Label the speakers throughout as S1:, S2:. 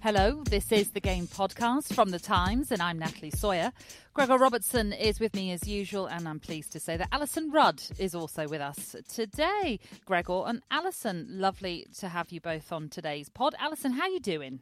S1: Hello, this is the Game Podcast from The Times, and I'm Natalie Sawyer. Gregor Robertson is with me as usual, and I'm pleased to say that Alyson Rudd is also with us today. Gregor and Alyson, lovely to have you both on today's pod. Alyson, how are you doing?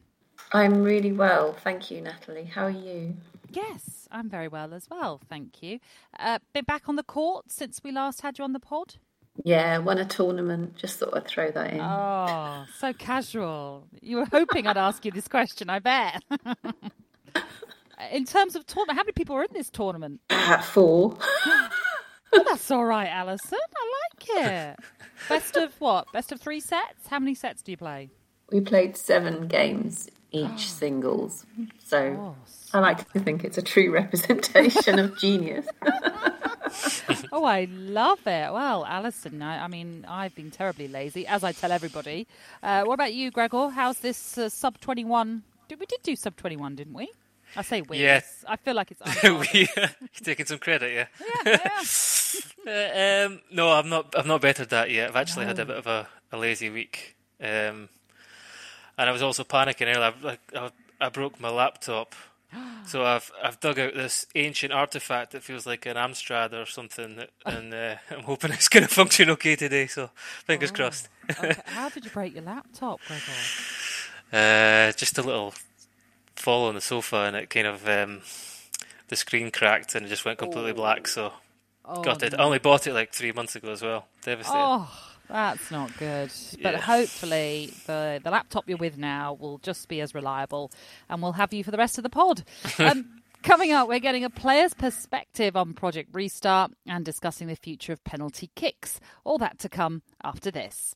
S2: I'm really well, thank you, Natalie. How are you?
S1: Yes, I'm very well as well, thank you. Uh, been back on the court since we last had you on the pod?
S2: Yeah, won a tournament. Just thought I'd throw that in.
S1: Oh, so casual. You were hoping I'd ask you this question, I bet. in terms of tournament, how many people were in this tournament?
S2: Four.
S1: oh, that's all right, Alyson. I like it. Best of what? Best of three sets? How many sets do you play?
S2: We played seven games each singles. So I like to think it's a true representation of genius.
S1: oh, I love it. Well, Alyson, I, I, mean, I've been terribly lazy, as I tell everybody. Uh, what about you, Gregor? How's this uh, sub 21? We did do sub 21, didn't we? I say we.
S3: Yes.
S1: I feel like it's.
S3: we, uh, taking some credit,
S1: yeah. Yeah.
S3: yeah. uh, um, no, I'm not. I've not bettered that yet. I've actually no. had a bit of a, a lazy week, um, and I was also panicking earlier. I, I, I broke my laptop so I've I've dug out this ancient artifact that feels like an Amstrad or something, that, and uh, I'm hoping it's going to function okay today. So fingers oh, crossed.
S1: okay. How did you break your laptop, Gregor?
S3: Uh, just a little fall on the sofa, and it kind of um, the screen cracked and it just went completely oh. black. So oh, got it. No. I only bought it like three months ago as well. Devastated.
S1: That's not good. But yeah. hopefully, the, the laptop you're with now will just be as reliable and we'll have you for the rest of the pod. Um, coming up, we're getting a player's perspective on Project Restart and discussing the future of penalty kicks. All that to come after this.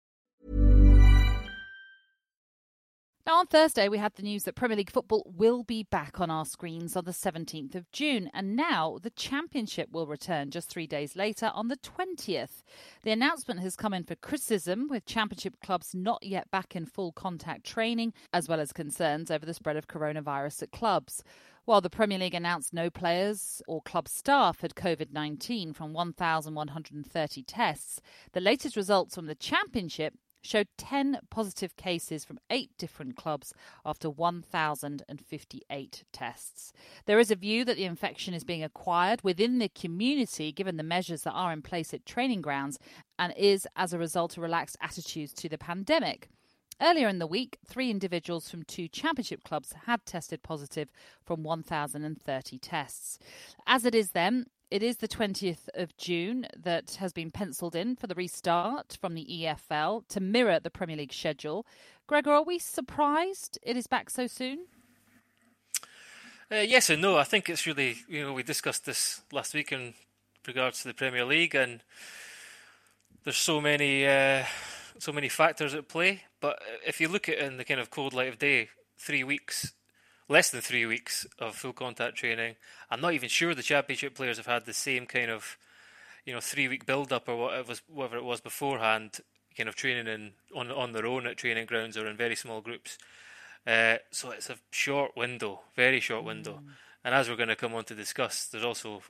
S1: Now, on Thursday, we had the news that Premier League football will be back on our screens on the 17th of June, and now the Championship will return just three days later on the 20th. The announcement has come in for criticism, with Championship clubs not yet back in full contact training, as well as concerns over the spread of coronavirus at clubs. While the Premier League announced no players or club staff had COVID 19 from 1,130 tests, the latest results from the Championship showed 10 positive cases from eight different clubs after 1,058 tests. There is a view that the infection is being acquired within the community given the measures that are in place at training grounds and is as a result of relaxed attitudes to the pandemic. Earlier in the week, three individuals from two championship clubs had tested positive from 1,030 tests. As it is then, it is the 20th of June that has been penciled in for the restart from the EFL to mirror the Premier League schedule. Gregor, are we surprised it is back so soon?
S3: Uh, yes and no. I think it's really, you know, we discussed this last week in regards to the Premier League, and there's so many, uh, so many factors at play. But if you look at it in the kind of cold light of day, three weeks less than three weeks of full contact training. I'm not even sure the championship players have had the same kind of, you know, three week build up or what whatever it was beforehand, kind of training in on on their own at training grounds or in very small groups. Uh, so it's a short window, very short window. Mm. And as we're going to come on to discuss, there's also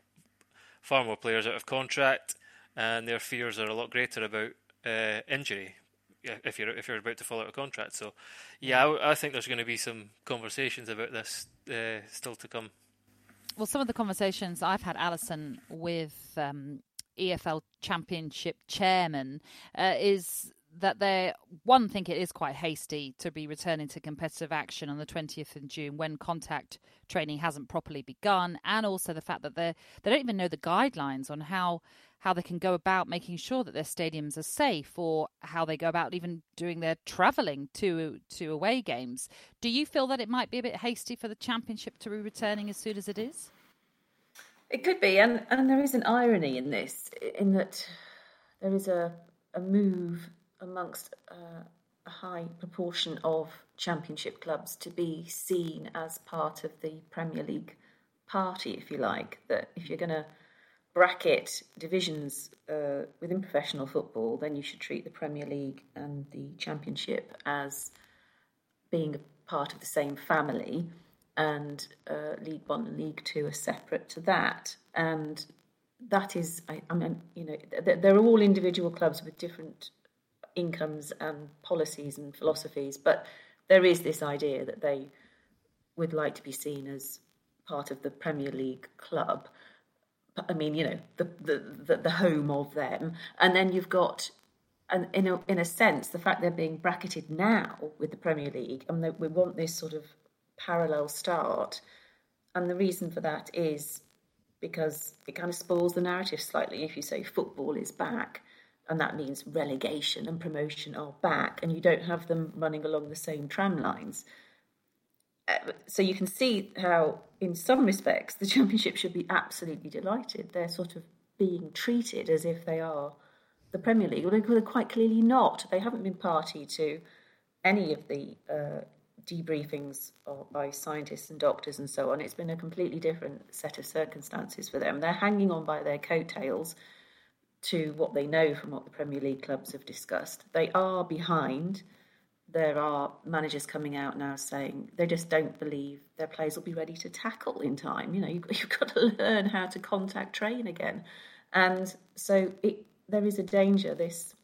S3: far more players out of contract, and their fears are a lot greater about uh, injury if you're if you're about to fall out a contract. So, yeah, I, I think there's going to be some conversations about this uh, still to come.
S1: Well, some of the conversations I've had, Alyson, with um, EFL Championship chairman, uh, is that they one think it is quite hasty to be returning to competitive action on the 20th of June when contact training hasn't properly begun and also the fact that they they don't even know the guidelines on how how they can go about making sure that their stadiums are safe or how they go about even doing their travelling to to away games. Do you feel that it might be a bit hasty for the championship to be returning as soon as it is?
S2: It could be, and, and there is an irony in this, in that there is a, a move amongst uh, a high proportion of championship clubs to be seen as part of the Premier League party, if you like. That if you're going to bracket divisions uh, within professional football, then you should treat the Premier League and the Championship as being a part of the same family, and uh, League One and League Two are separate to that. And that is, I, I mean, you know, they're all individual clubs with different incomes and policies and philosophies, but there is this idea that they would like to be seen as part of the Premier League club. I mean, you know, the the the, the home of them, and then you've got, and in a in a sense, the fact they're being bracketed now with the Premier League, and that we want this sort of parallel start, and the reason for that is because it kind of spoils the narrative slightly if you say football is back and that means relegation and promotion are back and you don't have them running along the same tram lines so you can see how in some respects the championship should be absolutely delighted they're sort of being treated as if they are the premier league well they're quite clearly not they haven't been party to any of the uh, debriefings by scientists and doctors and so on. It's been a completely different set of circumstances for them. They're hanging on by their coattails to what they know from what the Premier League clubs have discussed. They are behind. There are managers coming out now saying they just don't believe their players will be ready to tackle in time. You know, you've, you've got to learn how to contact train again. And so it, there is a danger this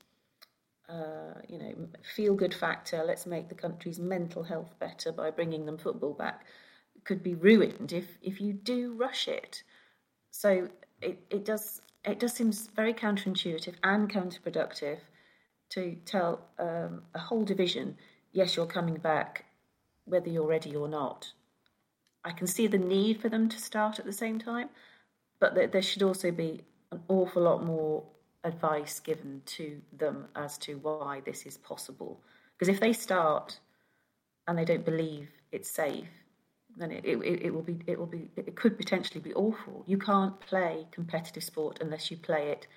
S2: uh, you know, feel good factor, let's make the country's mental health better by bringing them football back, could be ruined if, if you do rush it. So it, it does it does seem very counterintuitive and counterproductive to tell um, a whole division, yes, you're coming back, whether you're ready or not. I can see the need for them to start at the same time, but there should also be an awful lot more advice given to them as to why this is possible. Because if they start and they don't believe it's safe, then it, it, it will be it will be it could potentially be awful. You can't play competitive sport unless you play it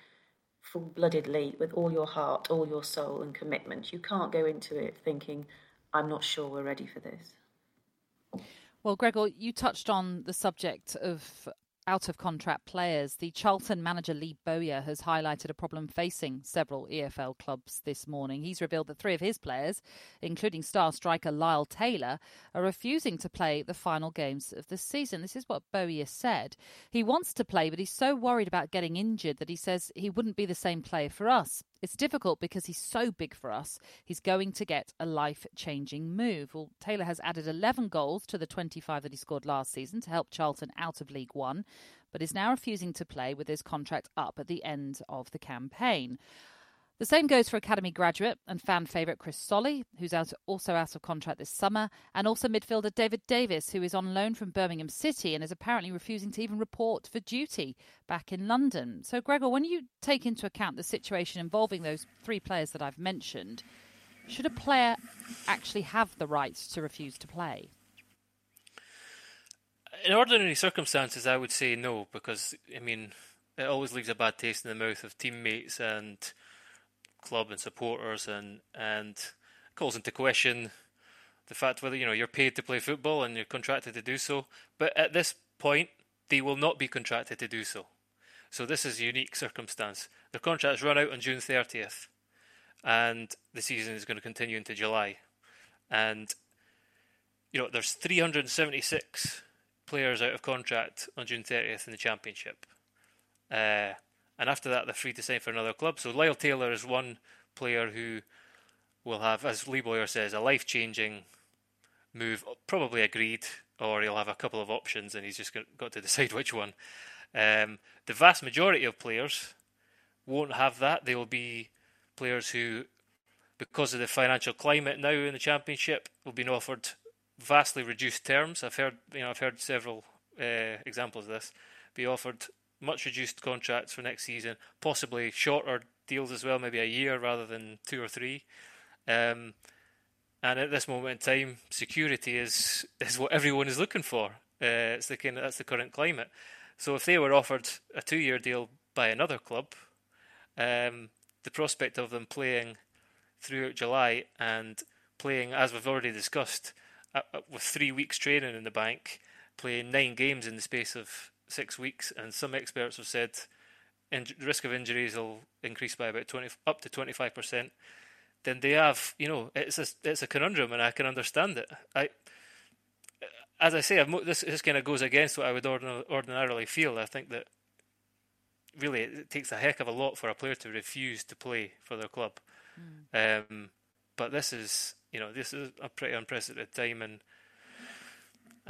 S2: full-bloodedly with all your heart, all your soul, and commitment. You can't go into it thinking, "I'm not sure we're ready for this."
S1: Well, Gregor, you touched on the subject of out of contract players, the Charlton manager Lee Bowyer has highlighted a problem facing several EFL clubs this morning. He's revealed that three of his players, including star striker Lyle Taylor, are refusing to play the final games of the season. This is what Bowyer said. He wants to play, but he's so worried about getting injured that he says he wouldn't be the same player for us. It's difficult because he's so big for us. He's going to get a life changing move. Well, Taylor has added 11 goals to the 25 that he scored last season to help Charlton out of League One, but is now refusing to play with his contract up at the end of the campaign. The same goes for Academy graduate and fan favourite Chris Solly, who's out, also out of contract this summer, and also midfielder David Davis, who is on loan from Birmingham City and is apparently refusing to even report for duty back in London. So, Gregor, when you take into account the situation involving those three players that I've mentioned, should a player actually have the right to refuse to play?
S3: In ordinary circumstances, I would say no, because, I mean, it always leaves a bad taste in the mouth of teammates and club and supporters and and calls into question the fact whether you know you're paid to play football and you're contracted to do so. But at this point, they will not be contracted to do so. So this is a unique circumstance. Their contracts run out on June 30th, and the season is going to continue into July. And you know, there's 376 players out of contract on June 30th in the championship. Uh, and after that they're free to sign for another club. So Lyle Taylor is one player who will have, as Lee Bowyer says, a life changing move, probably agreed, or he'll have a couple of options and he's just got to decide which one. Um, the vast majority of players won't have that. They will be players who, because of the financial climate now in the championship, will be offered vastly reduced terms. I've heard, you know, I've heard several uh, examples of this. Be offered much reduced contracts for next season, possibly shorter deals as well, maybe a year rather than two or three. Um, and at this moment in time, security is is what everyone is looking for. Uh, it's the kind of, that's the current climate. So if they were offered a two-year deal by another club, um, the prospect of them playing throughout July and playing, as we've already discussed, uh, uh, with three weeks training in the bank, playing nine games in the space of six weeks, and some experts have said in- the risk of injuries will increase by about 20 up to 25 percent. Then they have, you know, it's a it's a conundrum, and I can understand it. I, as I say, I've, this this kind of goes against what I would ordinarily feel. I think that really it takes a heck of a lot for a player to refuse to play for their club. Mm. Um, but this is, you know, this is a pretty unprecedented time, and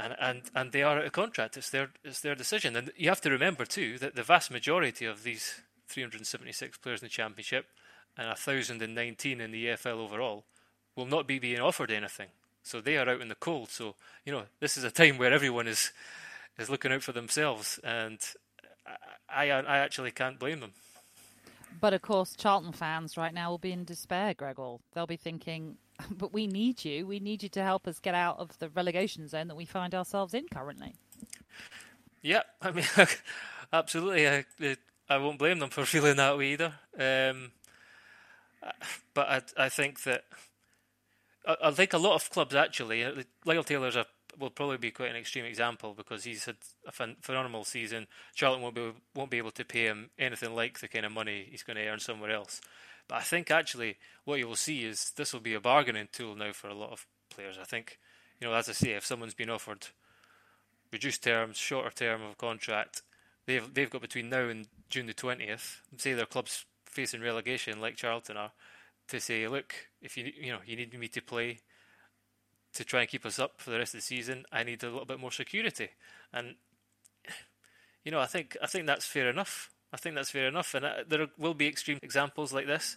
S3: and and and they are out of contract. It's their it's their decision, and you have to remember too that the vast majority of these 376 players in the championship and 1,019 in the EFL overall will not be being offered anything. So they are out in the cold. So you know this is a time where everyone is is looking out for themselves, and I I, I actually can't blame them.
S1: But of course, Charlton fans right now will be in despair, Gregor. They'll be thinking, but we need you. We need you to help us get out of the relegation zone that we find ourselves in currently.
S3: Yeah, I mean, absolutely. I, I won't blame them for feeling that way either. Um, but I, I think that I, I think a lot of clubs actually, uh, Lyle Taylor's a will probably be quite an extreme example because he's had a phenomenal season. Charlton won't be won't be able to pay him anything like the kind of money he's going to earn somewhere else. But I think actually what you will see is this will be a bargaining tool now for a lot of players. I think you know, as I say, if someone's been offered reduced terms, shorter term of contract, they've they've got between now and June the twentieth. Say their club's facing relegation like Charlton are, to say, look, if you you know you need me to play to try and keep us up for the rest of the season, I need a little bit more security. And you know, I think I think that's fair enough. I think that's fair enough, and uh, there will be extreme examples like this.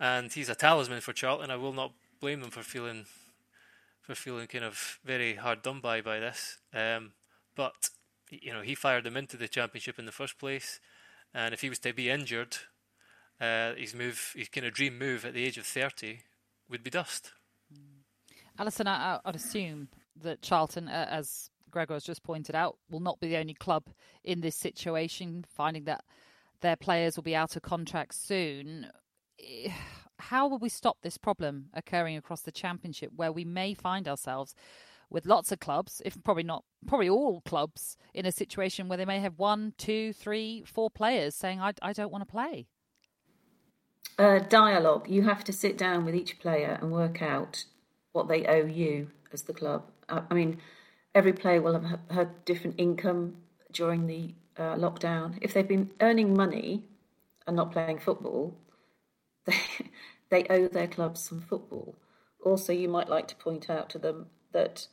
S3: And he's a talisman for Charlton. I will not blame them for feeling for feeling kind of very hard done by by this. Um, but you know, he fired them into the championship in the first place, and if he was to be injured, uh, his move, his kind of dream move at the age of thirty, would be dust.
S1: Alyson, I, would assume that Charlton, uh, as Gregor has just pointed out, will not be the only club in this situation, finding that their players will be out of contract soon. How will we stop this problem occurring across the championship, where we may find ourselves with lots of clubs, if probably not, probably all clubs, in a situation where they may have one, two, three, four players saying, "I, I don't want to play."
S2: Uh, dialogue. You have to sit down with each player and work out what they owe you as the club. I mean, every player will have had different income during the uh, lockdown. If they've been earning money and not playing football, they they owe their clubs some football. Also, you might like to point out to them that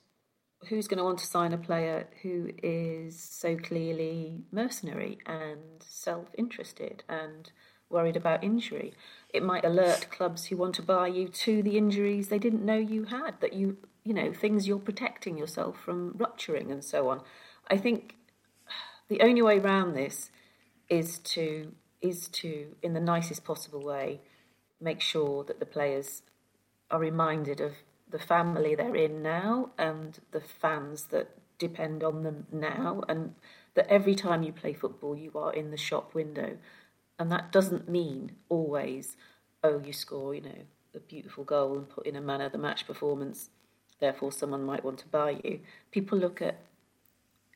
S2: who's going to want to sign a player who is so clearly mercenary and self-interested and worried about injury. It might alert clubs who want to buy you to the injuries they didn't know you had, that you, you know, things you're protecting yourself from rupturing and so on. I think the only way around this is to is to, in the nicest possible way, make sure that the players are reminded of the family they're in now and the fans that depend on them now, and that every time you play football, you are in the shop window and that doesn't mean always, oh, you score, you know, a beautiful goal and put in a manner the match performance, therefore someone might want to buy you. People look at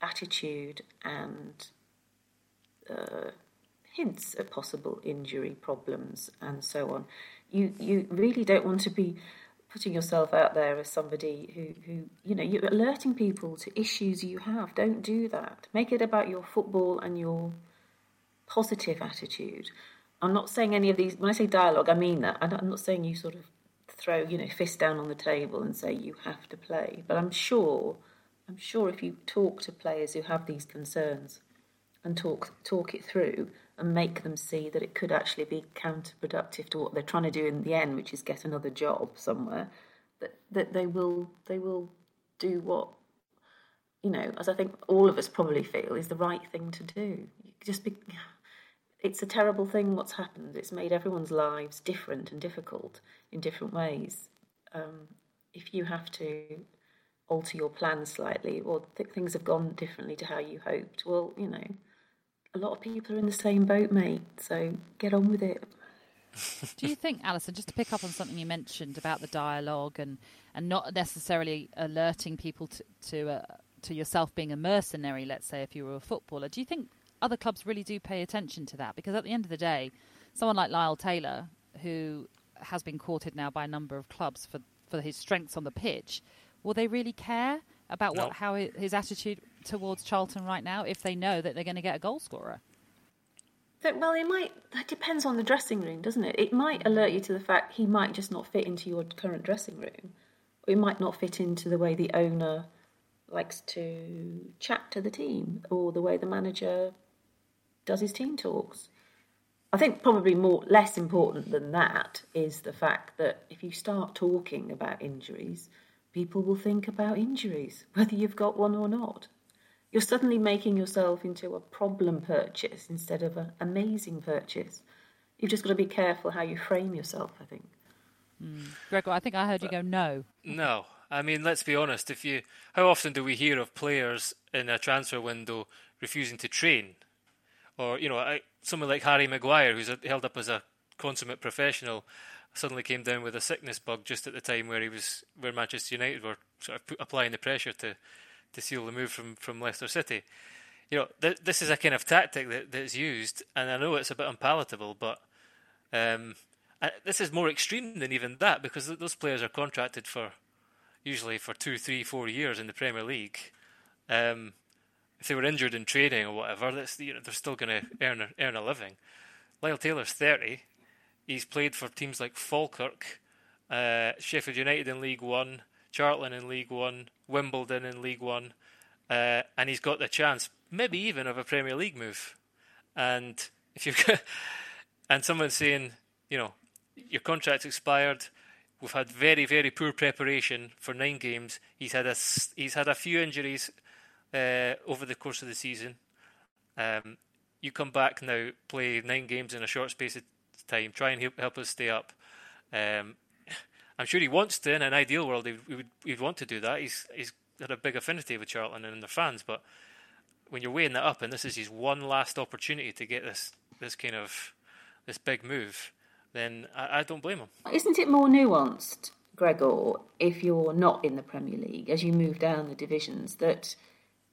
S2: attitude and uh, hints at possible injury problems and so on. You you really don't want to be putting yourself out there as somebody who, who you know you're alerting people to issues you have. Don't do that. Make it about your football and your positive attitude. I'm not saying any of these, when I say dialogue, I mean that. I'm not saying you sort of throw, you know, fist down on the table and say you have to play. But I'm sure, I'm sure if you talk to players who have these concerns and talk talk it through and make them see that it could actually be counterproductive to what they're trying to do in the end, which is get another job somewhere, that that they will they will do what you know, as I think all of us probably feel is the right thing to do just be, it's a terrible thing what's happened. It's made everyone's lives different and difficult in different ways. Um, if you have to alter your plans slightly or th- things have gone differently to how you hoped, well, you know, a lot of people are in the same boat, mate. So get on with it.
S1: Do you think, Alyson, just to pick up on something you mentioned about the dialogue and, and not necessarily alerting people to to, uh, to yourself being a mercenary, let's say, if you were a footballer, do you think other clubs really do pay attention to that? Because at the end of the day, someone like Lyle Taylor, who has been courted now by a number of clubs for, for his strengths on the pitch, will they really care about what how his attitude towards Charlton right now if they know that they're going to get a goal scorer?
S2: well, it might. That depends on the dressing room, doesn't it? It might alert you to the fact he might just not fit into your current dressing room, or he might not fit into the way the owner likes to chat to the team, or the way the manager does his team talks. I think probably more less important than that is the fact that if you start talking about injuries, people will think about injuries, whether you've got one or not you're suddenly making yourself into a problem purchase instead of an amazing purchase. You've just got to be careful how you frame yourself, I think.
S1: Mm. Gregor, I think I heard you go no.
S3: No. I mean, let's be honest. If you, how often do we hear of players in a transfer window refusing to train, or you know, I, someone like Harry Maguire, who's held up as a consummate professional, suddenly came down with a sickness bug just at the time where he was, where Manchester United were sort of applying the pressure to to seal the move from, from Leicester City. You know, th- this is a kind of tactic that, that's used, and I know it's a bit unpalatable, but um, this is more extreme than even that because those players are contracted for usually for two, three, four years in the Premier League. Um, if they were injured in training or whatever, that's, you know, they're still going to earn a, earn a living. Lyle Taylor's 30. He's played for teams like Falkirk, uh, Sheffield United in League One, Charlton in League One, Wimbledon in League One, uh, and he's got the chance, maybe even of a Premier League move. And if got, and someone's saying, you know, your contract's expired. We've had very, very poor preparation for nine games. He's had a he's had a few injuries uh, over the course of the season. Um, you come back now, play nine games in a short space of time, try and help, help us stay up. Um, I'm sure he wants to. In an ideal world, he would he'd want to do that. He's he's got a big affinity with Charlton and their fans. But when you're weighing that up, and this is his one last opportunity to get this this kind of this big move, then I, I don't blame him.
S2: Isn't it more nuanced, Gregor, if you're not in the Premier League as you move down the divisions that?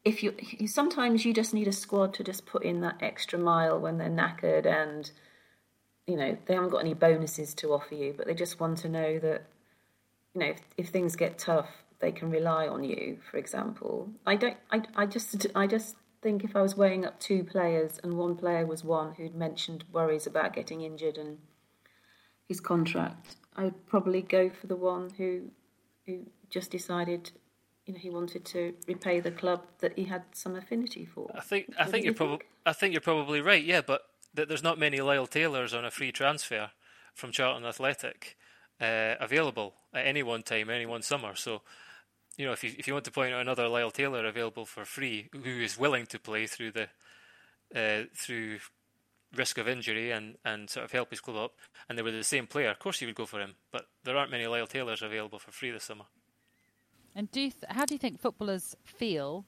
S2: If you sometimes you just need a squad to just put in that extra mile when they're knackered and you know they haven't got any bonuses to offer you, but they just want to know that you know if, if things get tough, they can rely on you. For example, I don't. I, I just I just think if I was weighing up two players and one player was one who'd mentioned worries about getting injured and his contract, I'd probably go for the one who who just decided you know he wanted to repay the club that he had some affinity for.
S3: I think I think you're probably I think you're probably right. Yeah, but that there's not many Lyle Taylors on a free transfer from Charlton Athletic uh, available at any one time, any one summer. So, you know, if you if you want to point out another Lyle Taylor available for free, who is willing to play through the uh, through risk of injury and, and sort of help his club up, and they were the same player, of course you would go for him. But there aren't many Lyle Taylors available for free this summer.
S1: And do th- how do you think footballers feel,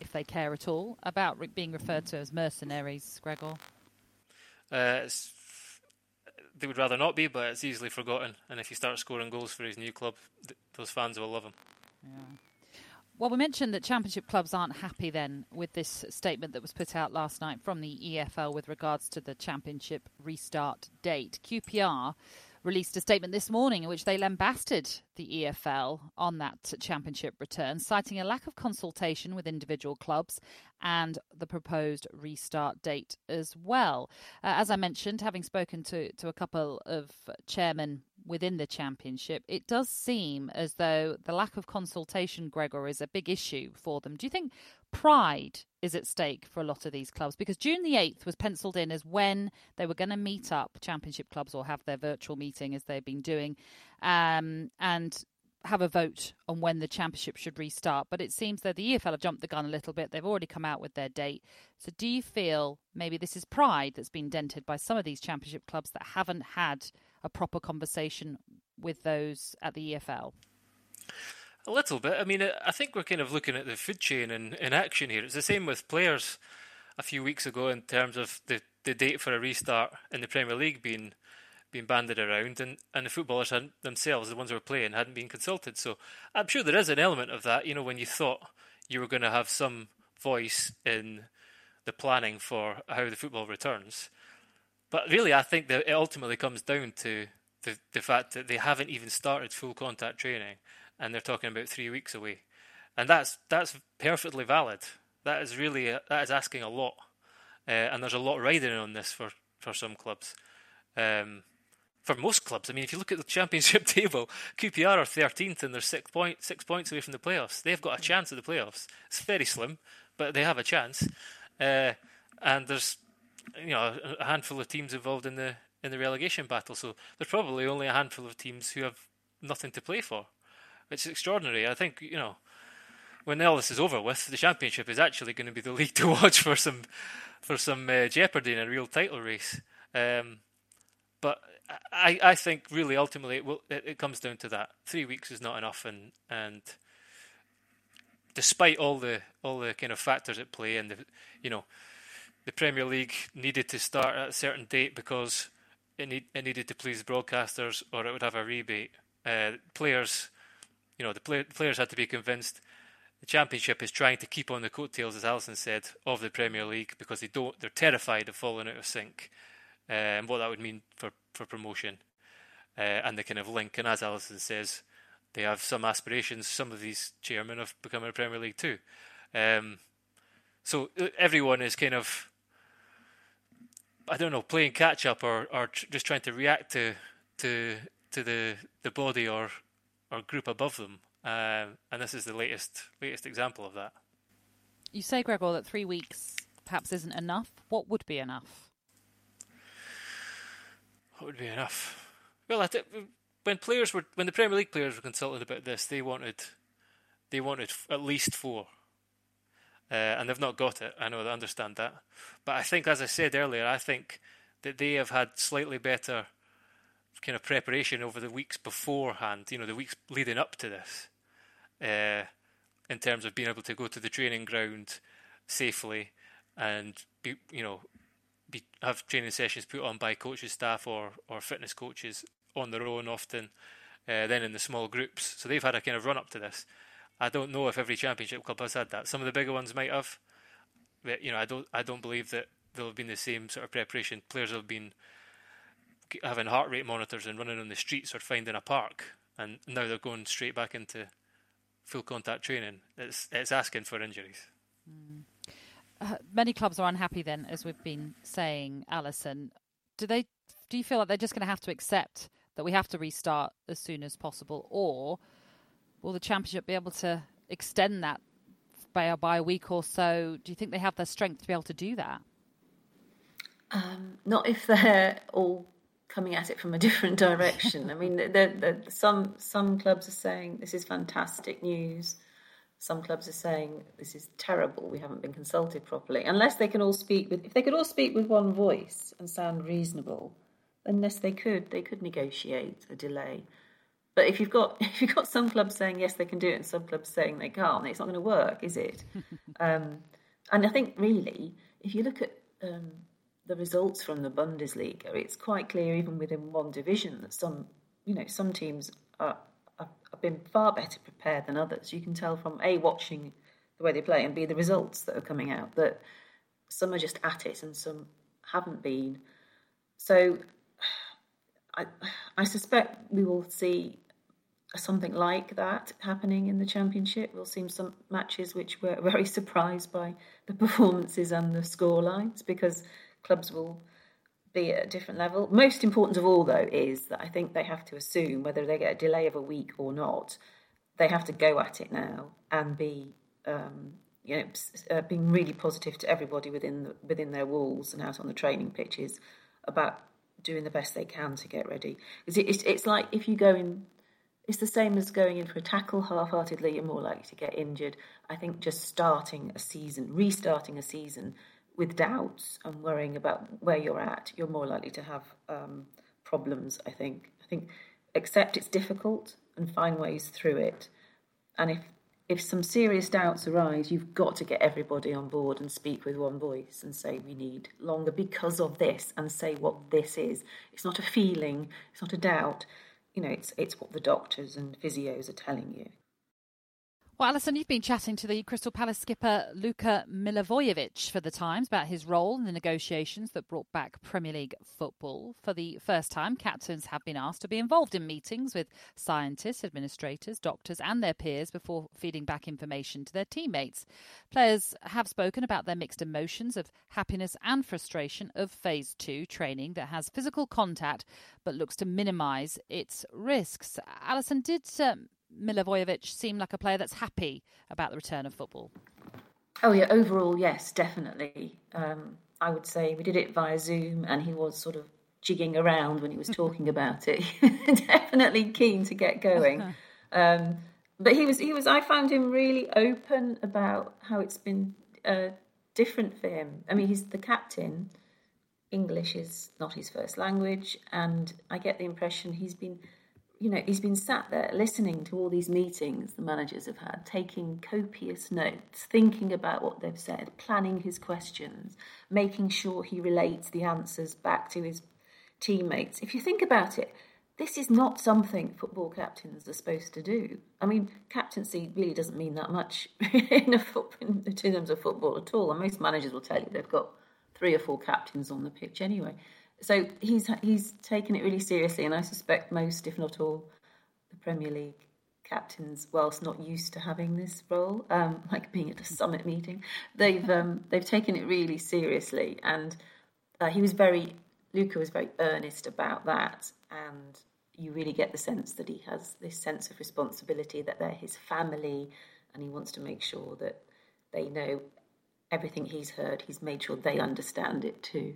S1: if they care at all, about re- being referred to as mercenaries, Gregor?
S3: Uh, they would rather not be, but it's easily forgotten. And if he starts scoring goals for his new club, th- those fans will love him.
S1: Yeah. Well, we mentioned that championship clubs aren't happy then with this statement that was put out last night from the EFL with regards to the championship restart date. QPR released a statement this morning in which they lambasted the EFL on that championship return, citing a lack of consultation with individual clubs and the proposed restart date as well. Uh, as I mentioned, having spoken to, to a couple of chairmen within the championship, it does seem as though the lack of consultation, Gregor, is a big issue for them. Do you think pride is at stake for a lot of these clubs? Because June the 8th was penciled in as when they were going to meet up, championship clubs, or have their virtual meeting as they've been doing. Um, and have a vote on when the championship should restart, but it seems that the EFL have jumped the gun a little bit. They've already come out with their date. So, do you feel maybe this is pride that's been dented by some of these championship clubs that haven't had a proper conversation with those at the EFL?
S3: A little bit. I mean, I think we're kind of looking at the food chain in, in action here. It's the same with players a few weeks ago in terms of the, the date for a restart in the Premier League being being banded around, and, and the footballers themselves, the ones who were playing, hadn't been consulted. So I'm sure there is an element of that. You know, when you thought you were going to have some voice in the planning for how the football returns, but really, I think that it ultimately comes down to the the fact that they haven't even started full contact training, and they're talking about three weeks away, and that's that's perfectly valid. That is really that is asking a lot, uh, and there's a lot riding on this for for some clubs. Um, for most clubs. I mean, if you look at the championship table, QPR are 13th and they're six, point, six points away from the playoffs. They've got a chance at the playoffs. It's very slim, but they have a chance. Uh, and there's you know a handful of teams involved in the in the relegation battle. So there's probably only a handful of teams who have nothing to play for. It's extraordinary. I think you know when all this is over with, the championship is actually going to be the league to watch for some for some uh, jeopardy in a real title race. Um, but I, I think really ultimately it, will, it, it comes down to that. Three weeks is not enough, and and despite all the all the kind of factors at play, and the you know the Premier League needed to start at a certain date because it need, it needed to please broadcasters, or it would have a rebate. Uh, players, you know, the play, players had to be convinced. The Championship is trying to keep on the coattails, as Alyson said, of the Premier League because they don't. They're terrified of falling out of sync, uh, and what that would mean for for promotion, uh, and the kind of link. And as Alyson says, they have some aspirations. Some of these chairmen of becoming a Premier League too. Um, so uh, everyone is kind of, I don't know, playing catch up or or just trying to react to to to the the body or or group above them. Um, and this is the latest latest example of that.
S1: You say, Gregor, that three weeks perhaps isn't enough. What would be enough?
S3: What would be enough? Well, I think when players were when the Premier League players were consulted about this, they wanted they wanted at least four, uh, and they've not got it. I know, I understand that, but I think, as I said earlier, I think that they have had slightly better kind of preparation over the weeks beforehand. You know, the weeks leading up to this, uh, in terms of being able to go to the training ground safely and be, you know, be, have training sessions put on by coaches, staff, or or fitness coaches on their own often. Uh, then in the small groups, so they've had a kind of run up to this. I don't know if every championship club has had that. Some of the bigger ones might have. But, you know, I don't. I don't believe that there'll have been the same sort of preparation. Players have been having heart rate monitors and running on the streets or finding a park, and now they're going straight back into full contact training. It's it's asking for injuries.
S1: Mm. Uh, many clubs are unhappy then, as we've been saying, Alyson. Do they? Do you feel like they're just going to have to accept that we have to restart as soon as possible, or will the championship be able to extend that by, a, by a week or so? Do you think they have the strength to be able to do that?
S2: Um, not if they're all coming at it from a different direction. I mean, they're, they're, some some clubs are saying this is fantastic news. Some clubs are saying this is terrible. We haven't been consulted properly. Unless they can all speak with, if they could all speak with one voice and sound reasonable, unless they could, they could negotiate a delay. But if you've got if you've got some clubs saying yes they can do it and some clubs saying they can't, it's not going to work, is it? um, and I think really, if you look at um, the results from the Bundesliga, it's quite clear even within one division that some you know some teams are have been far better prepared than others. You can tell from A, watching the way they play, and B, the results that are coming out, that some are just at it and some haven't been. So I, I suspect we will see something like that happening in the championship. We'll see some matches which were very surprised by the performances and the score lines because clubs will be at a different level. Most important of all, though, is that I think they have to assume whether they get a delay of a week or not, they have to go at it now and be, um, you know, uh, being really positive to everybody within the, within their walls and out on the training pitches about doing the best they can to get ready. Because it, it's, it's like if you go in it's the same as going in for a tackle half-heartedly. You're more likely to get injured. I think just starting a season, restarting a season with doubts and worrying about where you're at, you're more likely to have um, problems. I think. I think accept it's difficult and find ways through it. And if if some serious doubts arise, you've got to get everybody on board and speak with one voice and say we need longer because of this and say what this is. It's not a feeling, it's not a doubt. You know, it's it's what the doctors and physios are telling you.
S1: Well, Alyson, you've been chatting to the Crystal Palace skipper Luka Milivojevic for the Times about his role in the negotiations that brought back Premier League football. For the first time, captains have been asked to be involved in meetings with scientists, administrators, doctors, and their peers before feeding back information to their teammates. Players have spoken about their mixed emotions of happiness and frustration of Phase 2 training that has physical contact but looks to minimise its risks. Alyson, did um, Milivojevic seem like a player that's happy about the return of football?
S2: Oh yeah, overall yes, definitely. Um, I would say we did it via Zoom, and he was sort of jigging around when he was talking about it. definitely keen to get going. Um, but he was he was. I found him really open about how it's been uh, different for him. I mean, he's the captain. English is not his first language, and I get the impression he's been you know, he's been sat there listening to all these meetings the managers have had, taking copious notes, thinking about what they've said, planning his questions, making sure he relates the answers back to his teammates. If you think about it, this is not something football captains are supposed to do. I mean, captaincy really doesn't mean that much in, foot, in terms of football at all. And most managers will tell you they've got three or four captains on the pitch anyway so he's he's taken it really seriously, and I suspect most, if not all, the Premier League captains, whilst not used to having this role, um, like being at a summit meeting, they've um, they've taken it really seriously, and uh, he was very Luka was very earnest about that, and you really get the sense that he has this sense of responsibility that they're his family, and he wants to make sure that they know everything he's heard. He's made sure they understand it too.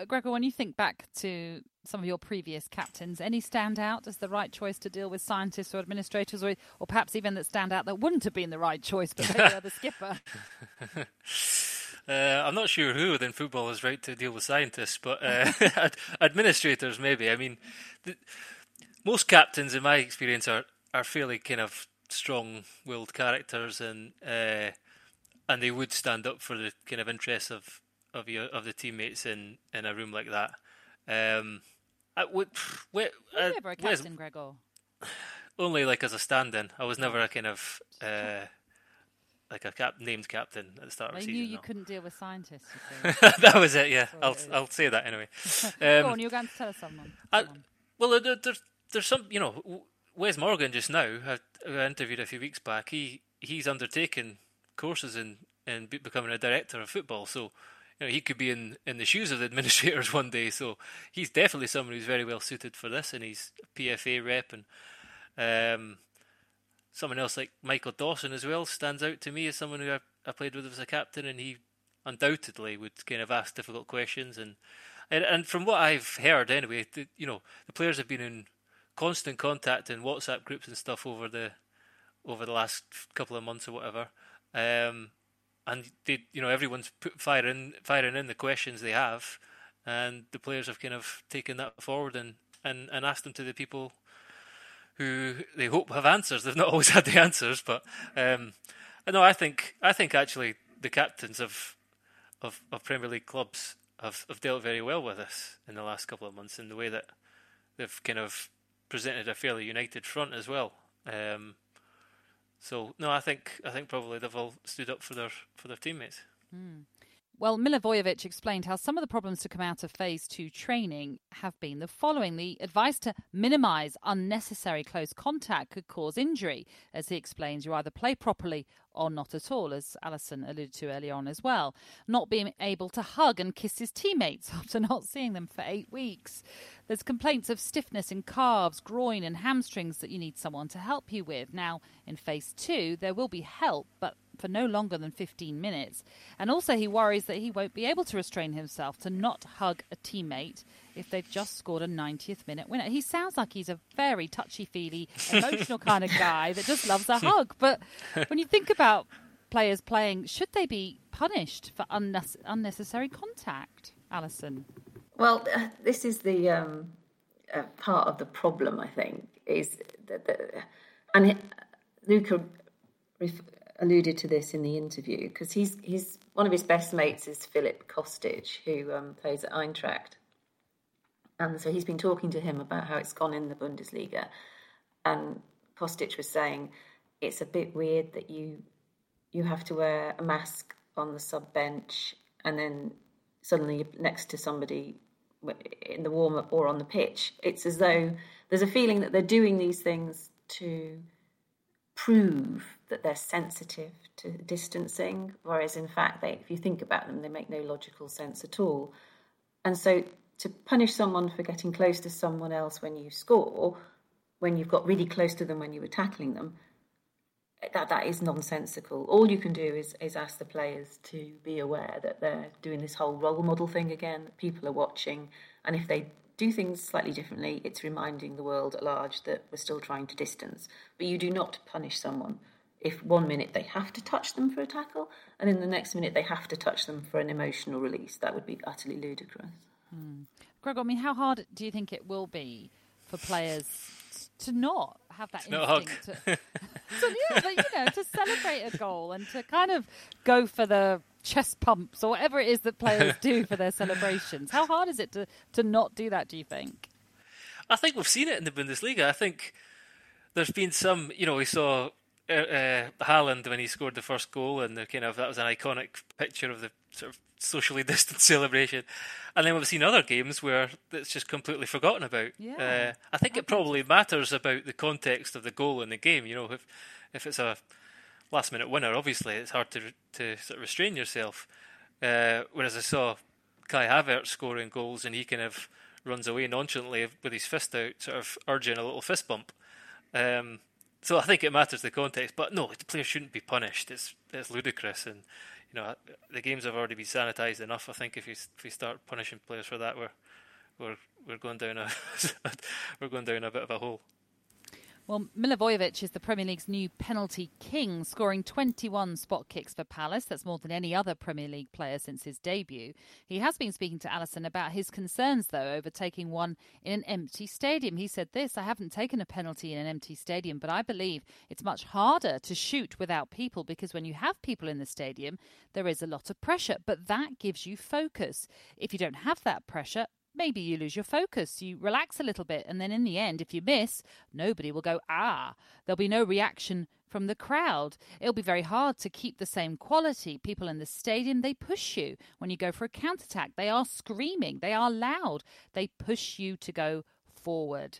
S1: Uh, Gregor, when you think back to some of your previous captains, any stand out as the right choice to deal with scientists or administrators, or, or perhaps even that stand out that wouldn't have been the right choice, but maybe the skipper?
S3: Uh, I'm not sure who within football is right to deal with scientists, but uh, administrators maybe. I mean, the, most captains, in my experience, are, are fairly kind of strong-willed characters, and uh, and they would stand up for the kind of interests of of your of the teammates in, in a room like that. Um, I would. Where,
S1: Were you ever a captain, Gregor?
S3: Only like as a stand-in. I was never a kind of uh, like a cap named captain at the start
S1: I
S3: of the
S1: season.
S3: I
S1: knew you
S3: no.
S1: couldn't deal with scientists.
S3: that was it. Yeah, I'll
S1: it
S3: I'll say that anyway.
S1: Um, Go on, you're going to tell us someone.
S3: I, well, there, there's there's some you know Wes Morgan just now I, I interviewed a few weeks back. He he's undertaken courses in in becoming a director of football. So you know, he could be in, in the shoes of the administrators one day. So he's definitely someone who's very well suited for this, and he's PFA rep and um, someone else like Michael Dawson as well stands out to me as someone who I, I played with as a captain, and he undoubtedly would kind of ask difficult questions and and, and from what I've heard anyway, the, you know, the players have been in constant contact in WhatsApp groups and stuff over the over the last couple of months or whatever. Um, and they, you know, everyone's put firing firing in the questions they have, and the players have kind of taken that forward and, and, and asked them to the people who they hope have answers. They've not always had the answers, but um, no, I think I think actually the captains of of, of Premier League clubs have, have dealt very well with this in the last couple of months in the way that they've kind of presented a fairly united front as well. Um, so no, I think I think probably they've all stood up for their for their teammates.
S1: Mm. Well, Milivojevic explained how some of the problems to come out of phase two training have been the following. The advice to minimise unnecessary close contact could cause injury. As he explains, you either play properly or not at all, as Alyson alluded to earlier on as well. Not being able to hug and kiss his teammates after not seeing them for eight weeks. There's complaints of stiffness in calves, groin, and hamstrings that you need someone to help you with. Now, in phase two, there will be help, but for no longer than 15 minutes. And also, he worries that he won't be able to restrain himself to not hug a teammate if they've just scored a 90th minute winner. He sounds like he's a very touchy feely, emotional kind of guy that just loves a hug. But when you think about players playing, should they be punished for unnecessary contact, Alyson?
S2: Well, uh, this is the um, uh, part of the problem, I think, is that, the, and Luka alluded to this in the interview because he's he's one of his best mates is Filip Kostic, who um, plays at Eintracht, and so he's been talking to him about how it's gone in the Bundesliga, and Kostic was saying it's a bit weird that you you have to wear a mask on the sub bench and then suddenly next to somebody in the warm up or on the pitch. It's as though there's a feeling that they're doing these things to prove that they're sensitive to distancing, whereas in fact, they, if you think about them, they make no logical sense at all. And so to punish someone for getting close to someone else when you score, when you've got really close to them when you were tackling them, that that is nonsensical. All you can do is is ask the players to be aware that they're doing this whole role model thing again. People are watching, and if they do things slightly differently, it's reminding the world at large that we're still trying to distance. But you do not punish someone if one minute they have to touch them for a tackle, and in the next minute they have to touch them for an emotional release. That would be utterly ludicrous.
S1: Hmm. Greg, I mean, how hard do you think it will be for players to not have that instinct to, to, yeah, but, you know, to celebrate a goal and to kind of go for the chest pumps or whatever it is that players do for their celebrations. How hard is it to, to not do that, do you think?
S3: I think we've seen it in the Bundesliga. I think there's been some, you know, we saw uh, uh, Haaland when he scored the first goal, and the kind of that was an iconic picture of the sort of socially distant celebration. And then we've seen other games where it's just completely forgotten about.
S1: Yeah,
S3: uh, I think it probably matters about the context of the goal in the game. You know, if if it's a last minute winner, obviously it's hard to to sort of restrain yourself. Uh, whereas I saw Kai Havertz scoring goals, and he kind of runs away nonchalantly with his fist out, sort of urging a little fist bump. Um, so I think it matters the context, but no, the player shouldn't be punished. It's it's ludicrous, and you know the games have already been sanitised enough. I think if you if we start punishing players for that, we're we're we're going down a we're going down a bit of a hole.
S1: Well, Milivojevic is the Premier League's new penalty king, scoring 21 spot kicks for Palace. That's more than any other Premier League player since his debut. He has been speaking to Alyson about his concerns, though, over taking one in an empty stadium. He said this I haven't taken a penalty in an empty stadium, but I believe it's much harder to shoot without people because when you have people in the stadium, there is a lot of pressure, but that gives you focus. If you don't have that pressure, maybe you lose your focus. You relax a little bit, and then in the end, if you miss, nobody will go, ah. There'll be no reaction from the crowd. It'll be very hard to keep the same quality. People in the stadium, they push you. When you go for a counterattack, they are screaming, they are loud, they push you to go forward.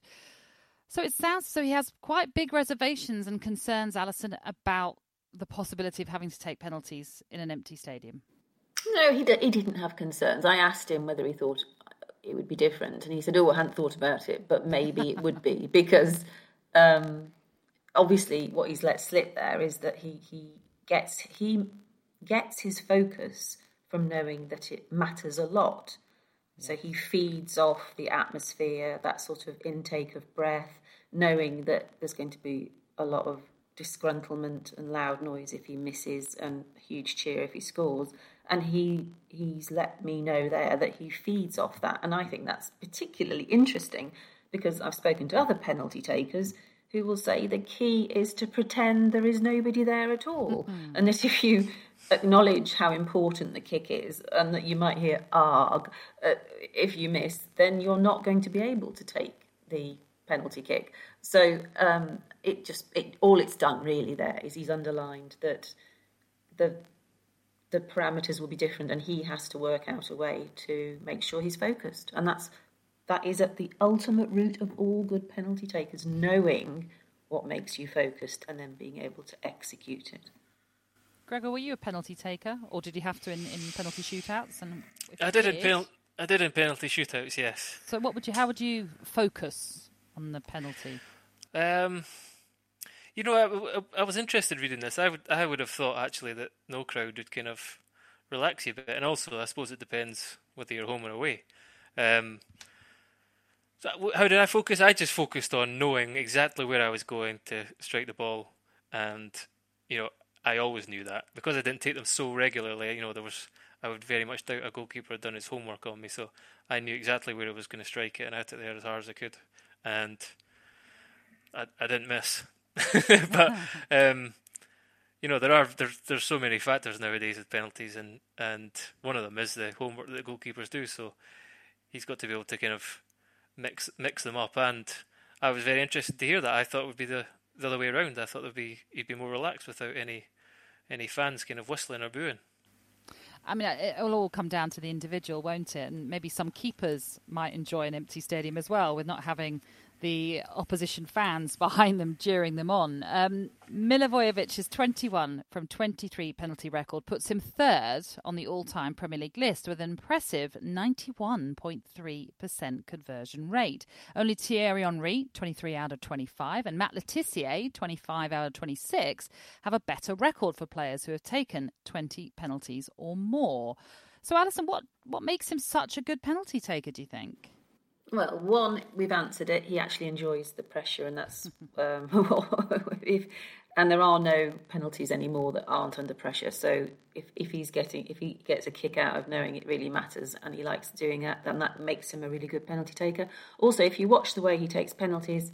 S1: So it sounds so he has quite big reservations and concerns, Alyson, about the possibility of having to take penalties in an empty stadium.
S2: No, he, d- he didn't have concerns. I asked him whether he thought it would be different. And he said, Oh, I hadn't thought about it, but maybe it would be because um, obviously what he's let slip there is that he, he gets he gets his focus from knowing that it matters a lot. So he feeds off the atmosphere, that sort of intake of breath, knowing that there's going to be a lot of disgruntlement and loud noise if he misses and huge cheer if he scores. And he he's let me know there that he feeds off that. And i think that's particularly interesting because i've spoken to other penalty takers who will say the key is to pretend there is nobody there at all. Mm-hmm. and that if you acknowledge how important the kick is and that you might hear arg uh, if you miss then you're not going to be able to take the penalty kick. So um, it just it all it's done really there is he's underlined that the the parameters will be different and he has to work out a way to make sure he's focused. And that's that is at the ultimate root of all good penalty takers knowing what makes you focused and then being able to execute it.
S1: Gregor were you a penalty taker or did you have to in, in penalty shootouts? And
S3: i did, did in pen- i did in penalty shootouts yes.
S1: So what would you how would you focus on the penalty?
S3: Um You know, I, I, was interested reading this. I would I would have thought actually that no crowd would kind of relax you a bit, and also I suppose it depends whether you're home or away. Um, so how did I focus? I just focused on knowing exactly where I was going to strike the ball, and you know I always knew that because I didn't take them so regularly. You know there was I would very much doubt a goalkeeper had done his homework on me, so I knew exactly where I was going to strike it and out it there as hard as I could, and I, I didn't miss. but um, you know there are there's there's so many factors nowadays with penalties, and and one of them is the homework that goalkeepers do. So he's got to be able to kind of mix mix them up. And I was very interested to hear that. I thought it would be the the other way around. I thought there'd be he'd be more relaxed without any any fans kind of whistling or booing.
S1: I mean, it will all come down to the individual, won't it? And maybe some keepers might enjoy an empty stadium as well, with not having the opposition fans behind them cheering them on. Um, Milivojevic's 21 from 23 penalty record puts him third on the all time Premier League list with an impressive 91.3% conversion rate. Only Thierry Henry, 23 out of 25, and Matt Le Tissier, 25 out of 26, have a better record for players who have taken 20 penalties or more. So, Alyson, what, what makes him such a good penalty taker, do you think?
S2: Well, one, we've answered it. He actually enjoys the pressure, and that's um, if, and there are no penalties anymore that aren't under pressure. So if if he's getting if he gets a kick out of knowing it really matters and he likes doing it, then that makes him a really good penalty taker. Also, if you watch the way he takes penalties,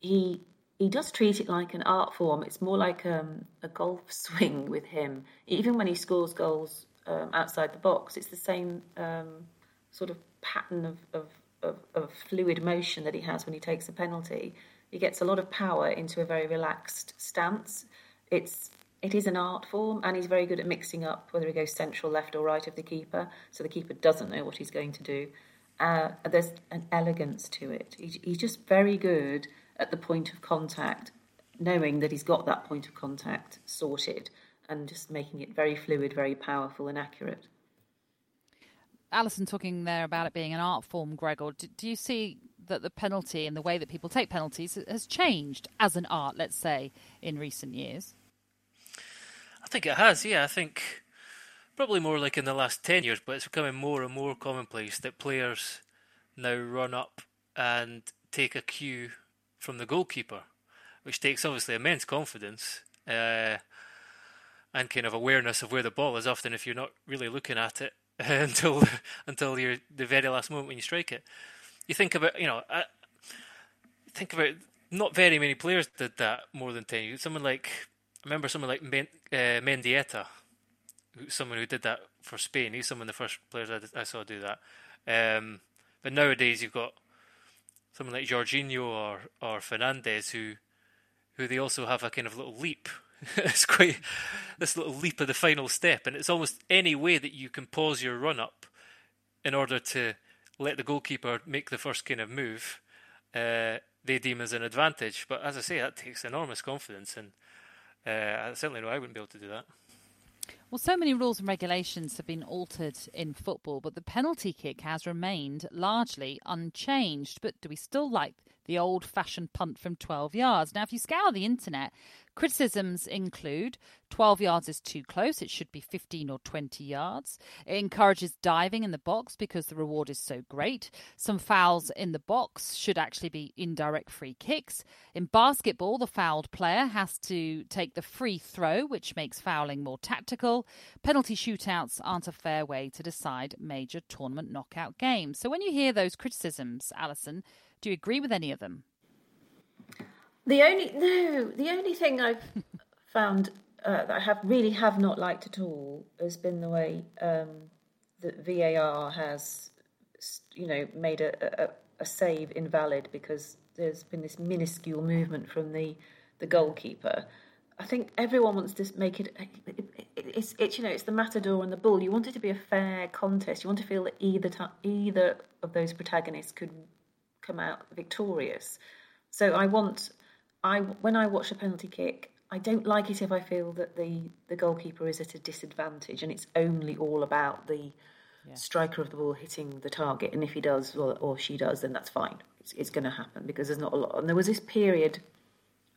S2: he he does treat it like an art form. It's more like um, a golf swing with him. Even when he scores goals um, outside the box, it's the same um, sort of pattern of, of of, of fluid motion that he has when he takes a penalty. He gets a lot of power into a very relaxed stance. It's it is an art form, and he's very good at mixing up whether he goes central, left, or right of the keeper, so the keeper doesn't know what he's going to do. Uh, there's an elegance to it. He, he's just very good at the point of contact, knowing that he's got that point of contact sorted, and just making it very fluid, very powerful, and accurate.
S1: Alyson talking there about it being an art form, Gregor. Do, do, you see that the penalty and the way that people take penalties has changed as an art, let's say, in recent years?
S3: I think it has, yeah. I think probably more like in the last 10 years, but it's becoming more and more commonplace that players now run up and take a cue from the goalkeeper, which takes obviously immense confidence. Uh, and kind of awareness of where the ball is. Often, if you're not really looking at it, until until you're the very last moment when you strike it. You think about you know, I, think about not very many players did that more than ten years. Someone like I remember someone like Men, uh, Mendieta, someone who did that for Spain. He's some of the first players I, I saw do that. Um, but nowadays you've got someone like Jorginho or or Fernandes who who they also have a kind of little leap it's quite this little leap of the final step, and it's almost any way that you can pause your run up in order to let the goalkeeper make the first kind of move. Uh, they deem as an advantage, but as I say, that takes enormous confidence, and uh, I certainly know I wouldn't be able to do that.
S1: Well, so many rules and regulations have been altered in football, but the penalty kick has remained largely unchanged. But do we still like the old fashioned punt from 12 yards? Now, if you scour the internet, Criticisms include 12 yards is too close, it should be 15 or 20 yards. It encourages diving in the box because the reward is so great. Some fouls in the box should actually be indirect free kicks. In basketball, the fouled player has to take the free throw, which makes fouling more tactical. Penalty shootouts aren't a fair way to decide major tournament knockout games. So when you hear those criticisms, Alyson, do you agree with any of them?
S2: The only no, the only thing I've found uh, that I have really have not liked at all has been the way um, that VAR has, you know, made a, a, a save invalid because there's been this minuscule movement from the the goalkeeper. I think everyone wants to make it, it's, it's you know it's the matador and the bull. You want it to be a fair contest. You want to feel that either either of those protagonists could come out victorious. So I want I when I watch a penalty kick, I don't like it if I feel that the the goalkeeper is at a disadvantage and it's only all about the yeah. striker of the ball hitting the target. And if he does or, or she does, then that's fine. It's, it's going to happen because there's not a lot. And there was this period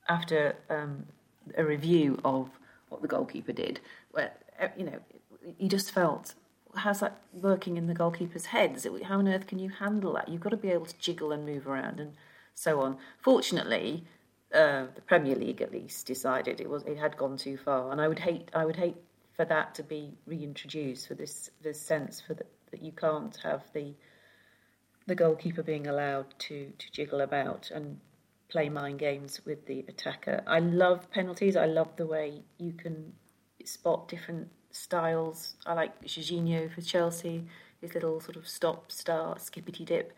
S2: after um, a review of what the goalkeeper did, where uh, you know you just felt how's that working in the goalkeeper's head? How on earth can you handle that? You've got to be able to jiggle and move around and so on. Fortunately, uh, the Premier League at least decided it was it had gone too far, and I would hate I would hate for that to be reintroduced for this this sense for the, that you can't have the the goalkeeper being allowed to to jiggle about and play mind games with the attacker. I love penalties. I love the way you can spot different styles. I like Jorginho for Chelsea, his little sort of stop, start, skippity dip.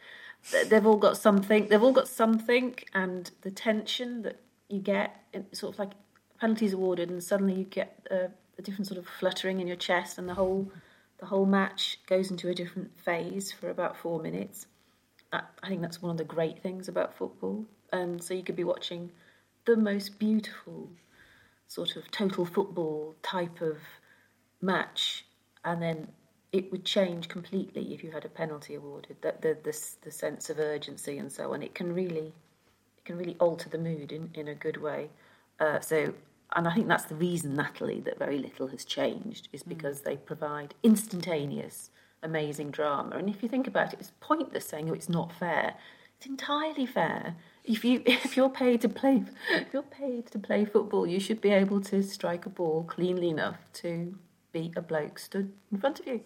S2: They've all got something. They've all got something, and the tension that you get, sort of like penalties awarded, and suddenly you get a, a different sort of fluttering in your chest, and the whole the whole match goes into a different phase for about four minutes. I think that's one of the great things about football. And so you could be watching the most beautiful sort of total football type of match, and then it would change completely if you had a penalty awarded. That the, the the sense of urgency and so on. It can really it can really alter the mood in, in a good way. Uh, so, and I think that's the reason, Natalie, that very little has changed is mm. because mm. they provide instantaneous, amazing drama. And if you think about it, it's pointless saying, "Oh, it's not fair." It's entirely fair. If you if you're paid to play if you're paid to play football, you should be able to strike a ball cleanly enough to beat a bloke stood in front of you.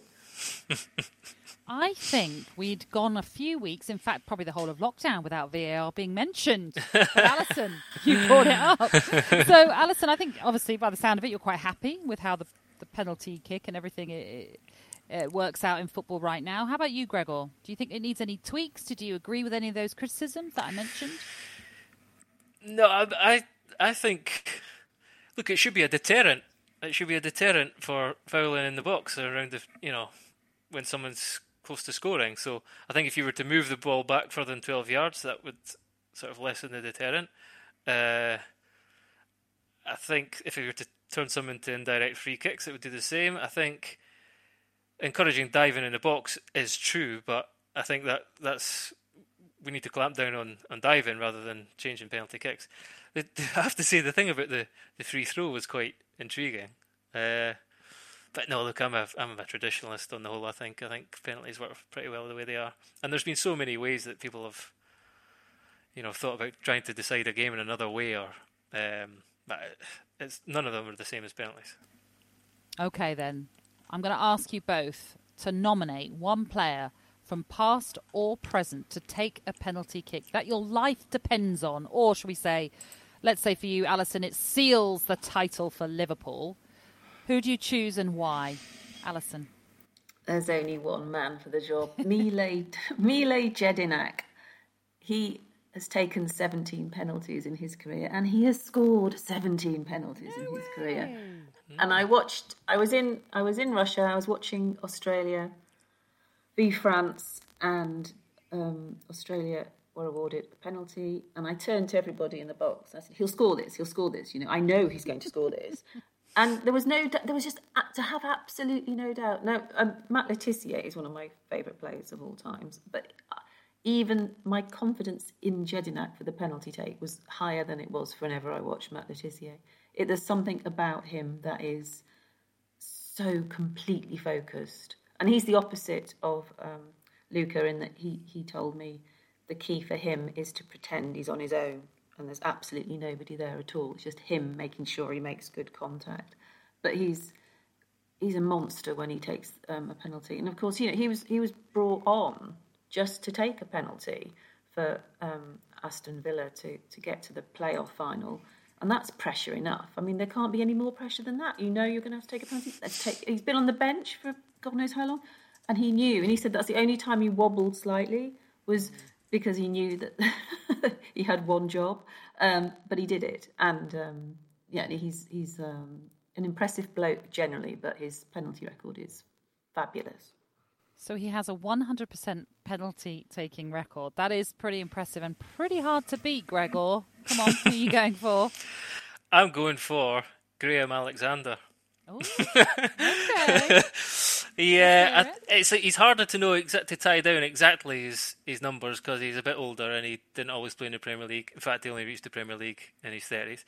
S1: I think we'd gone a few weeks, in fact, probably the whole of lockdown without VAR being mentioned. But Alyson, you brought it up. So, Alyson, I think obviously by the sound of it, you're quite happy with how the, the penalty kick and everything it, it works out in football right now. How about you, Gregor? Do you think it needs any tweaks? Did you agree with any of those criticisms that I mentioned?
S3: No, I, I, I think. Look, it should be a deterrent. It should be a deterrent for fouling in the box or around the, you know, when someone's close to scoring. So I think if you were to move the ball back further than 12 yards, that would sort of lessen the deterrent. Uh, I think if you were to turn some into indirect free kicks, it would do the same. I think encouraging diving in the box is true, but I think that that's we need to clamp down on, on diving rather than changing penalty kicks. I have to say the thing about the, the free throw was quite intriguing. Uh, but no, look, I'm a I'm a traditionalist on the whole. I think I think penalties work pretty well the way they are, and there's been so many ways that people have, you know, thought about trying to decide a game in another way, or um, it's none of them are the same as penalties.
S1: Okay, then I'm going to ask you both to nominate one player from past or present to take a penalty kick that your life depends on, or should we say, let's say for you, Alyson, it seals the title for Liverpool. Who do you choose and why? Alyson.
S2: There's only one man for the job. Mile, Mile Jedinak. He has taken 17 penalties in his career and he has scored 17 penalties no in his way. career. And I watched I was in I was in Russia, I was watching Australia v France and um, Australia were awarded a penalty and I turned to everybody in the box. I said, He'll score this, he'll score this, you know, I know he's going to score this and there was no, there was just to have absolutely no doubt. Now, um, Matt Le Tissier is one of my favourite players of all times, but uh, even my confidence in Jedinak for the penalty take was higher than it was whenever I watched Matt Le Tissier. It, there's something about him that is so completely focused, and he's the opposite of um, Luka in that he he told me the key for him is to pretend he's on his own and there's absolutely nobody there at all. It's just him making sure he makes good contact. But he's he's a monster when he takes um, a penalty. And of course, you know he was he was brought on just to take a penalty for um, Aston Villa to to get to the playoff final. And that's pressure enough. I mean, there can't be any more pressure than that. You know, you're going to have to take a penalty. Take. He's been on the bench for God knows how long, and he knew. And he said that's the only time he wobbled slightly was because he knew that he had one job, um, but he did it. And um, yeah, he's he's um, an impressive bloke generally, but his penalty record is fabulous.
S1: So he has a 100% penalty taking record. That is pretty impressive and pretty hard to beat, Gregor. Come on, who are you going for?
S3: I'm going for Graham Alexander.
S1: okay.
S3: Yeah, uh, it's he's harder to know to tie down exactly his his numbers because he's a bit older and he didn't always play in the Premier League. In fact, he only reached the Premier League in his thirties.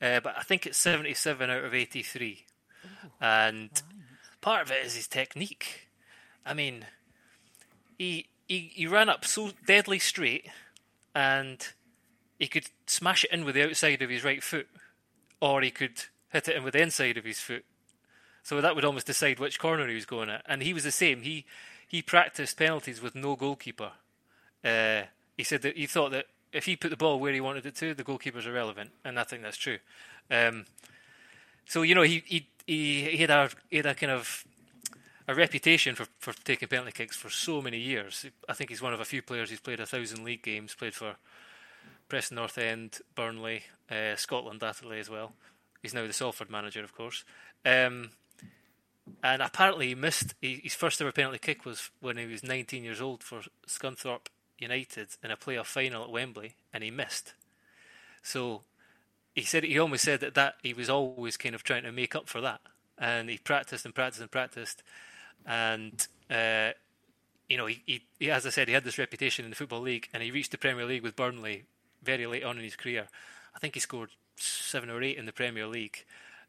S3: Uh, but I think it's seventy seven out of eighty three, and part of it is his technique. I mean, he he he ran up so deadly straight, and he could smash it in with the outside of his right foot, or he could hit it in with the inside of his foot so that would almost decide which corner he was going at. And he was the same. He he practiced penalties with no goalkeeper. Uh, he said that he thought that if he put the ball where he wanted it to, the goalkeeper's irrelevant, and I think that's true. Um, so you know he he he, had a he had a kind of a reputation for, for taking penalty kicks for so many years. I think he's one of a few players who's played a thousand league games, played for Preston North End, Burnley, uh, Scotland latterly as well. He's now the Salford manager, of course. Um, and apparently he missed his first ever penalty kick was when he was 19 years old for Scunthorpe United in a playoff final at Wembley, and he missed. So he said he almost said that, that he was always kind of trying to make up for that, and he practiced and practiced and practiced, and uh, you know he, he, as I said, he had this reputation in the football league, and he reached the Premier League with Burnley very late on in his career. I think he scored seven or eight in the Premier League,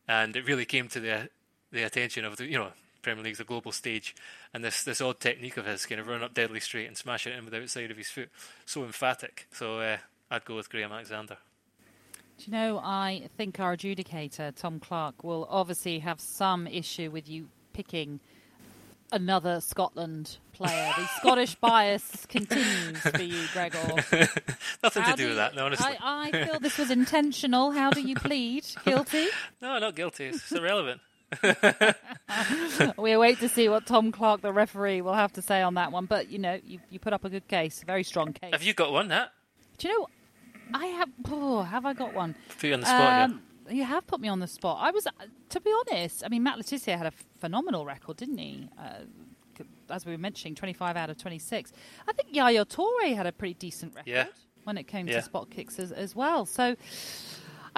S3: and it really came to the the attention of the you know Premier League's a global stage, and this this odd technique of his kind of run up deadly straight and smash it in with the outside of his foot, so emphatic. So uh, I'd go with Graham Alexander.
S1: Do you know? I think our adjudicator Tom Clark will obviously have some issue with you picking another Scotland player. The Scottish bias continues for you, Gregor.
S3: Nothing How to do, do with that, no, honestly.
S1: I, I feel this was intentional. How do you plead? Guilty?
S3: no, not guilty. It's irrelevant.
S1: we wait to see what Tom Clark, the referee, will have to say on that one. But you know, you, you put up a good case, a very strong case.
S3: Have you got one? That?
S1: Do you know? I have. Oh, have I got one?
S3: Put you on the spot.
S1: Um, yeah. You have put me on the spot. I was, to be honest. I mean, Matt Le Tissier had a phenomenal record, didn't he? Uh, as we were mentioning, 25 out of 26. I think Yaya Toure had a pretty decent record
S3: yeah.
S1: when it came
S3: yeah.
S1: to spot kicks as, as well. So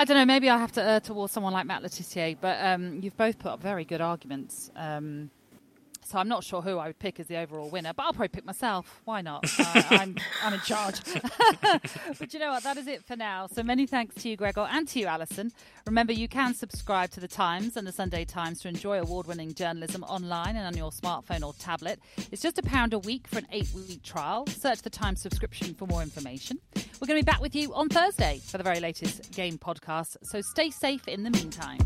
S1: I don't know. Maybe I have to err towards someone like Matt Le Tissier, but um, you've both put up very good arguments. Um, so I'm not sure who I would pick as the overall winner, but I'll probably pick myself. Why not? uh, I'm, I'm in charge. but you know what? That is it for now. So many thanks to you, Gregor, and to you, Alyson. Remember, you can subscribe to The Times and The Sunday Times to enjoy award winning journalism online and on your smartphone or tablet. It's just a pound a week for an eight week trial. Search The Times subscription for more information. We're going to be back with you on Thursday for the very latest game podcast. So stay safe in the meantime.